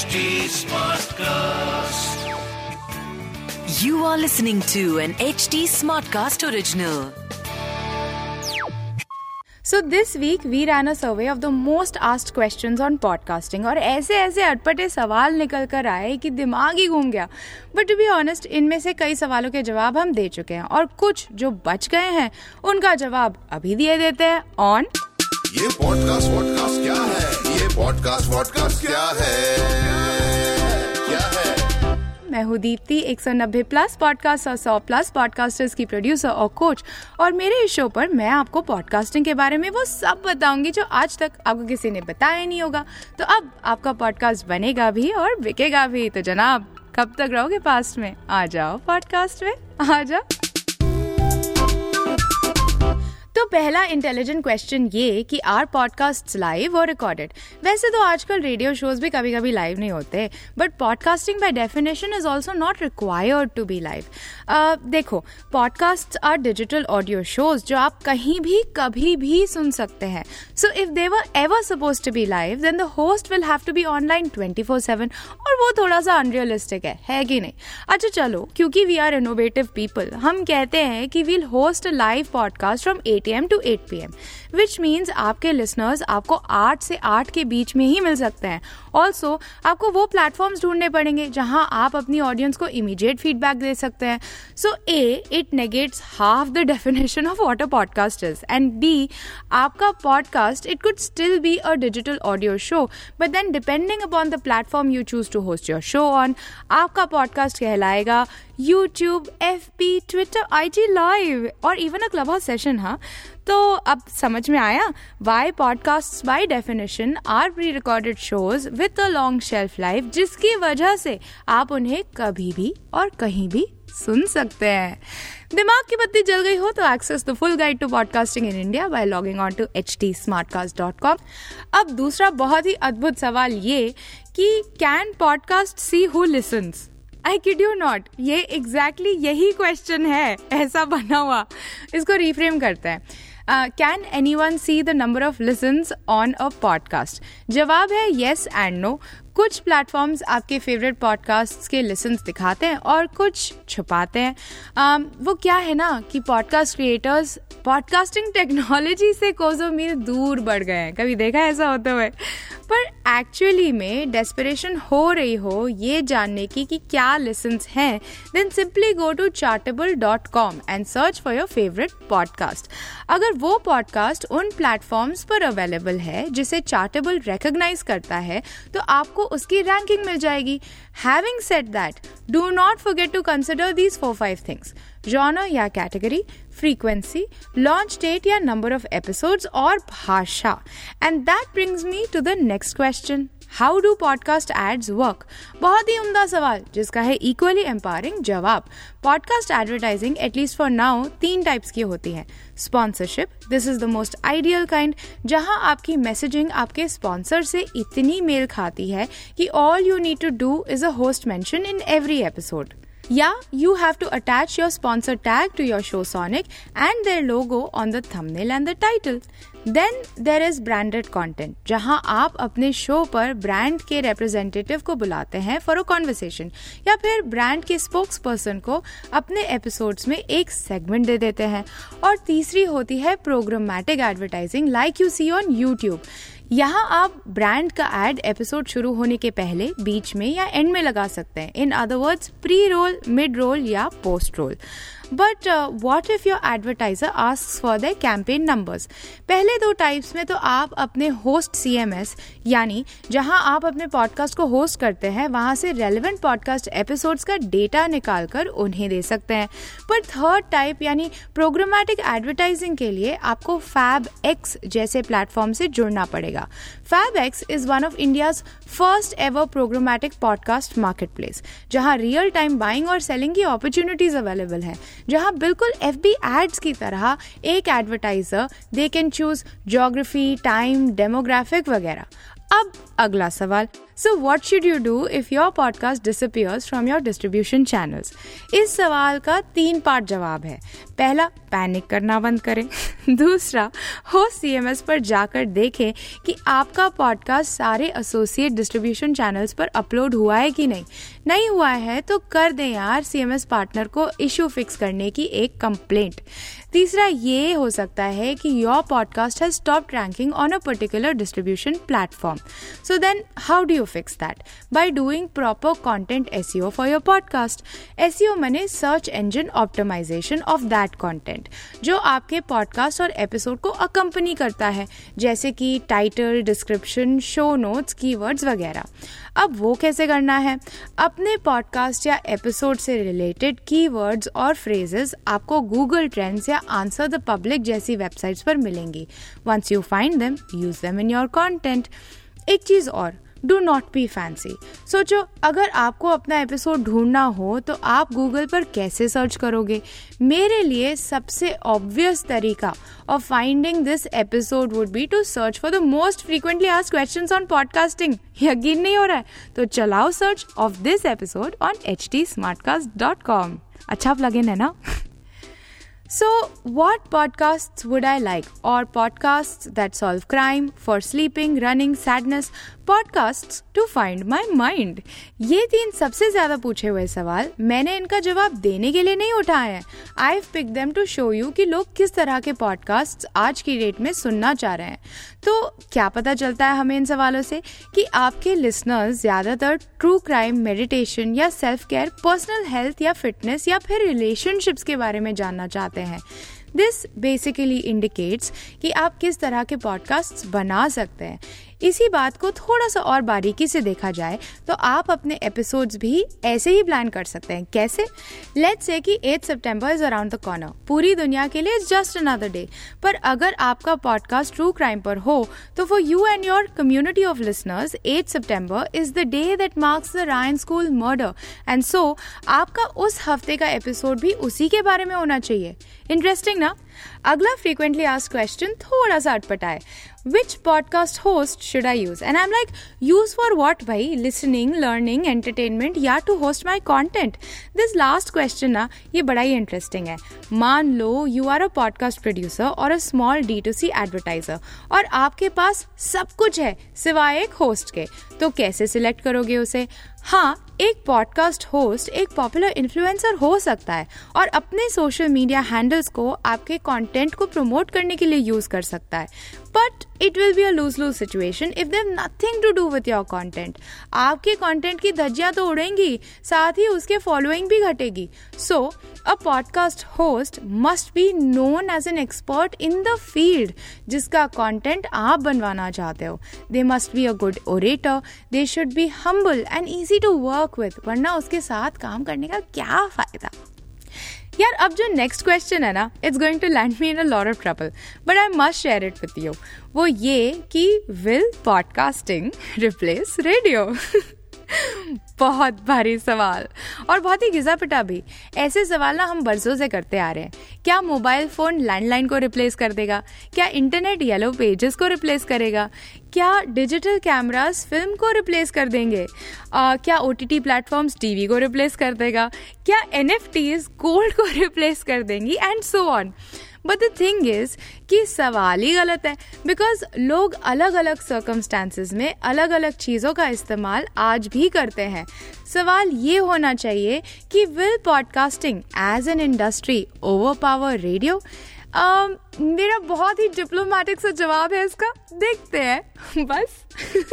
HD Smartcast. You are listening to an HD Smartcast original. So this week we ran a survey of the most asked question on podcasting और ऐसे ऐसे अटपटे सवाल निकल कर आए कि दिमाग ही घूम गया बट टू बी ऑनेस्ट इनमें से कई सवालों के जवाब हम दे चुके हैं और कुछ जो बच गए हैं उनका जवाब अभी दिए देते हैं ऑन ये पॉडकास्ट वॉडकास्ट क्या है पॉडकास्ट वॉडकास्ट क्या है? है? मैं हूँ दीप्ति 190 प्लस पॉडकास्ट और 100 प्लस पॉडकास्टर्स की प्रोड्यूसर और कोच और मेरे इस शो पर मैं आपको पॉडकास्टिंग के बारे में वो सब बताऊँगी जो आज तक आपको किसी ने बताया नहीं होगा। तो अब आपका पॉडकास्ट बनेगा भी और बिकेगा भी। तो जनाब, कब तक रहोगे पास्ट में? आ जाओ पॉडकास्ट में। आ जाओ। तो पहला इंटेलिजेंट क्वेश्चन ये कि आर पॉडकास्ट लाइव और रिकॉर्डेड वैसे तो आजकल रेडियो शोज़ भी कभी कभी लाइव नहीं होते but podcasting by definition is also not required to be live देखो podcast are digital audio shows जो आप कहीं भी, कभी भी सुन सकते हैं। So if they were ever suppose to be live then the host will have to be online twenty four seven और वो थोड़ा सा अनरियलिस्टिक है है कि नहीं? अच्छा चलो, क्योंकि वी आर इनोवेटिव पीपल हम कहते हैं कि we'll host a live podcast from eight AM to eight PM which means means आपके लिसनर्स आपको आठ से आठ के बीच में ही मिल सकते हैं। ऑल्सो आपको वो प्लेटफॉर्म्स ढूँढने पड़ेंगे जहाँ आप अपनी ऑडियंस को इमीडिएट फीडबैक दे सकते हैं। So A it negates half the definition of what a podcast is and B आपका podcast it could still be a digital audio show but then depending upon the platform you choose to host your show on आपका podcast कहलाएगा YouTube F B Twitter I G live और even a club house session हाँ। तो अब समझ में आया why podcast by definition are pre recorded shows with a long shelf life जिसकी वजह से आप उन्हें कभी भी और कहीं भी सुन सकते हैं। दिमाग की बत्ती जल गई हो तो access the full guide to podcasting in India by logging on to H T अब दूसरा बहुत ही अद्भुत सवाल ये कि can podcast see who listens I kid you not ये एग्जैक्टली exactly यही क्वेश्चन है ऐसा बना हुआ। इसको रिफ्रेम करते हैं। Can anyone see the number of listens on a podcast जवाब है येस एंड नो कुछ प्लेटफॉर्म्स आपके फेवरेट पॉडकास्ट के लिसन्स दिखाते हैं और कुछ छुपाते हैं। Um, वो क्या है ना कि पॉडकास्ट क्रिएटर्स पॉडकास्टिंग टेक्नोलॉजी से कोजो मील दूर बढ़ गए हैं। कभी देखा ऐसा होते हुए पर एक्चुअली में डेस्परेशन हो रही हो, ये जानने की कि क्या लिसन्स हैं then simply go to Chartable dot com and search for your favourite podcast अगर वो पॉडकास्ट उन प्लेटफॉर्म्स पर अवेलेबल है, जिसे चार्टेबल रिकग्नाइज करता है तो आपको उसकी रैंकिंग मिल जाएगी। Having set that do not forget to consider these four five things genre या कैटेगरी फ्रीक्वेंसी लॉन्च डेट या नंबर ऑफ़ एपिसोड्स और भाषा। And that brings me to the next question how do podcast ads work बहुत ही उमदा सवाल, जिसका है इक्वली एम्पावरिंग जवाब। Podcast advertising at least for now तीन टाइप्स की होती है। Sponsorship this is the most ideal kind जहाँ आपकी मैसेजिंग आपके स्पॉन्सर से इतनी मेल खाती है कि all you need to do is a host mention in every episode Yeah, you have to attach your sponsor tag to your show Sonic and their logo on the thumbnail and the title. Then there is branded content जहाँ आप अपने show पर brand के representative को बुलाते हैं for a conversation या फिर ब्रांड के स्पोक्स पर्सन को अपने एपिसोड्स में एक सेगमेंट दे देते हैं और तीसरी होती है programmatic advertising like you see on YouTube यहाँ आप ब्रांड का एड एपिसोड शुरू होने के पहले, बीच में या एंड में लगा सकते हैं। In other words pre roll mid roll या post roll but what if your advertiser ask for the campaign numbers पहले दो टाइप्स में तो आप अपने होस्ट सी एम एस यानी जहाँ आप अपने पॉडकास्ट को होस्ट करते हैं, वहाँ से रेलिवेंट पॉडकास्ट एपिसोड्स का डेटा निकाल कर उन्हें दे सकते हैं। पर थर्ड टाइप यानी प्रोग्रामेटिक एडवर्टाइजिंग के लिए आपको फैब एक्स जैसे प्लेटफॉर्म से जुड़ना पड़ेगा। X is one of India's first ever programmatic podcast marketplace जहाँ रियल टाइम बाइंग और सेलिंग की अपॉर्चुनिटीज़ अवेलेबल है, जहाँ बिल्कुल एफ़ बी एड्स की तरह एक advertiser they can choose geography time demographic वगैरह। अब अगला सवाल so what should you do if your podcast disappears from your distribution channels इस सवाल का तीन पार्ट जवाब है। पहला पैनिक करना बंद करें। दूसरा हो सी एम एस पर जाकर देखें कि आपका पॉडकास्ट सारे एसोसिएट डिस्ट्रीब्यूशन चैनल्स पर अपलोड हुआ है कि नहीं। नहीं हुआ है तो कर दें यार सी एम एस पार्टनर को इशू फिक्स करने की एक कंप्लेंट तीसरा, ये हो सकता है कि your podcast has stop ranking on a particular distribution platform so then how do you fix that by doing proper content as for your podcast as मैंने search engine optimization of that content जो आपके podcast और episode को accompany करता है, जैसे कि title description show notes keywords वगैरह। अब वो कैसे करना है? अपने पॉडकास्ट या एपिसोड से रिलेटेड कीवर्ड्स और फ्रेजेस आपको गूगल ट्रेंड्स या आंसर द पब्लिक जैसी वेबसाइट्स पर मिलेंगी। Once you find them use them in your content एक चीज़ और डू नॉट बी फैंसी सोचो, अगर आपको अपना एपिसोड ढूंढना हो तो आप गूगल पर कैसे सर्च करोगे? मेरे लिए सबसे ऑब्वियस तरीका of finding this episode would be to search for the most frequently ask question on podcasting यकीन नहीं हो रहा है? तो चलाओ search of this episode on H T अच्छा प्लगइन है ना So, what podcasts would I like? Or podcasts that solve crime, for sleeping, running, sadness, podcast to find my mind ये तीन सबसे ज़्यादा पूछे हुए सवाल मैंने इनका जवाब देने के लिए नहीं उठाए हैं। I pick them to show you कि लोग किस तरह के पॉडकास्ट आज की डेट में सुनना चाह रहे हैं। तो क्या पता चलता है हमें इन सवालों से कि आपके लिसनर्स ज़्यादातर ट्रू क्राइम मेडिटेशन या सेल्फ केयर पर्सनल हेल्थ या फिटनेस या फिर रिलेशनशिप्स के बारे में जानना चाहते हैं। दिस बेसिकली इंडिकेट्स कि आप किस तरह के पॉडकास्ट बना सकते हैं। इसी बात को थोड़ा सा और बारीकी से देखा जाए तो आप अपने एपिसोड्स भी ऐसे ही प्लान कर सकते हैं। कैसे? लेट्स से कि 8 सितंबर इज़ अराउंड द कॉर्नर पूरी दुनिया के लिए जस्ट अनदर डे पर अगर आपका पॉडकास्ट ट्रू क्राइम पर हो तो for you and your community of listeners 8 September is the day that marks the Ryan school murder and so आपका उस हफ़्ते का एपिसोड भी उसी के बारे में होना चाहिए। इंटरेस्टिंग ना? अगला फ्रीक्वेंटली आस्क क्वेश्चन थोड़ा सा अटपटा है which podcast host should I use and I am like use for what भाई? लिसनिंग लर्निंग एंटरटेनमेंट या to host my content this last question ना, ये बड़ा ही इंटरेस्टिंग है। मान लो you are a podcast producer और a small D to C advertiser और आपके पास सब कुछ है सिवाय एक होस्ट के। तो कैसे सिलेक्ट करोगे उसे? हाँ एक पॉडकास्ट होस्ट एक पॉपुलर इन्फ्लुएंसर हो सकता है और अपने सोशल मीडिया हैंडल्स को आपके कंटेंट को प्रमोट करने के लिए यूज़ कर सकता है। But it will be a lose lose situation if there nothing to do with your content आपके कॉन्टेंट की धज्जियाँ तो उड़ेंगी, साथ ही उसके फॉलोइंग भी घटेगी. So a podcast host must be known as an expert in the field जिसका content आप बनवाना चाहते हो. They must be a good orator they should be humble and easy to work with वरना उसके साथ काम करने का क्या फ़ायदा? यार, अब जो नेक्स्ट क्वेश्चन है ना it's going to land me in a lot of trouble but I must share it with you वो ये कि विल पॉडकास्टिंग रिप्लेस रेडियो बहुत भारी सवाल और बहुत ही घिसा पिटा भी। ऐसे सवाल ना हम बरसों से करते आ रहे हैं। क्या मोबाइल फ़ोन लैंडलाइन को रिप्लेस कर देगा? क्या इंटरनेट येलो पेजेस को रिप्लेस करेगा? क्या डिजिटल कैमरास फ़िल्म को रिप्लेस कर देंगे? आ, क्या O T T platforms TV को रिप्लेस कर देगा? क्या एन एफ़ टीज गोल्ड को रिप्लेस कर देंगी? And so on but the thing is कि सवाल ही गलत है बिकॉज़ लोग अलग अलग सर्कमस्टांसिस में अलग अलग चीज़ों का इस्तेमाल आज भी करते हैं। सवाल ये होना चाहिए कि will podcasting as an industry overpower radio मेरा बहुत ही डिप्लोमेटिक सा जवाब है इसका। देखते हैं। बस।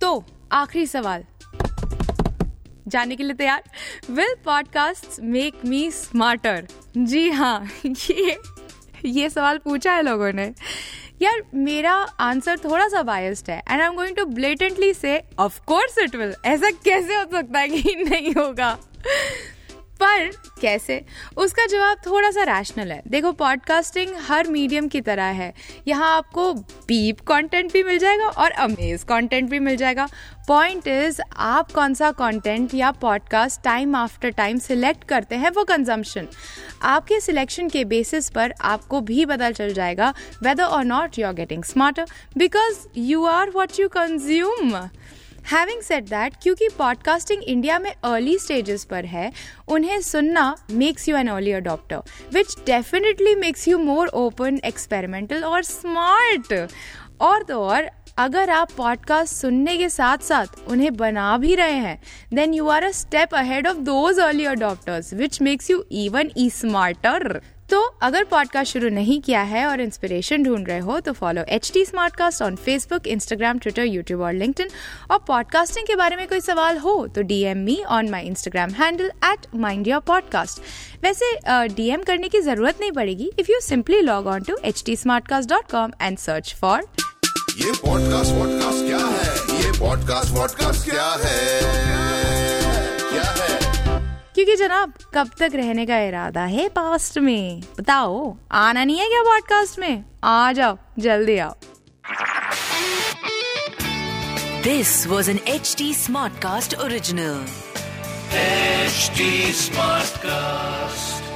तो आखिरी सवाल। जानने के लिए तैयार। Will podcast make me smarter जी हाँ ये ये सवाल पूछा है लोगों ने। यार, मेरा आंसर थोड़ा सा बायस्ड है and I am going to blatantly say of course it will ऐसा कैसे हो सकता है कि नहीं होगा? पर, कैसे? उसका जवाब थोड़ा सा रैशनल है। देखो पॉडकास्टिंग हर मीडियम की तरह है। यहाँ आपको बीप कंटेंट भी मिल जाएगा और अमेज कंटेंट भी मिल जाएगा। पॉइंट इज़ आप कौन सा कंटेंट या podcast time after time select करते हैं, वो कंजम्पशन आपके सिलेक्शन के बेसिस पर आपको भी पता चल जाएगा वेदर और not you are getting smarter because you are what you consume having set that क्योंकि पॉडकास्टिंग इंडिया में अर्ली स्टेजेस पर है, उन्हें सुनना makes you an early adopter which definitely makes you more open experimental और smart और तो और, अगर आप पॉडकास्ट सुनने के साथ साथ उन्हें बना भी रहे हैं then you are a step ahead of those early adopters which makes you even E smarter तो अगर पॉडकास्ट शुरू नहीं किया है और इंस्पिरेशन ढूंढ रहे हो तो follow H T Smartcast on Facebook Instagram Twitter YouTube और लिंक्डइन और पॉडकास्टिंग के बारे में कोई सवाल हो तो DM me on my Instagram handle at Mind Your Podcast वैसे डीएम करने की ज़रूरत नहीं पड़ेगी if you simply log on to H T Smartcast dot com and search for ये पॉडकास्ट वॉडकास्ट क्या है? ये पॉडकास्ट वॉडकास्ट क्या है? क्या है? क्योंकि जनाब कब तक रहने का इरादा है पास्ट में? बताओ आना नहीं है क्या पॉडकास्ट में? आ जाओ जल्दी आओ। This was an HT Smartcast original. Smart Smartcast.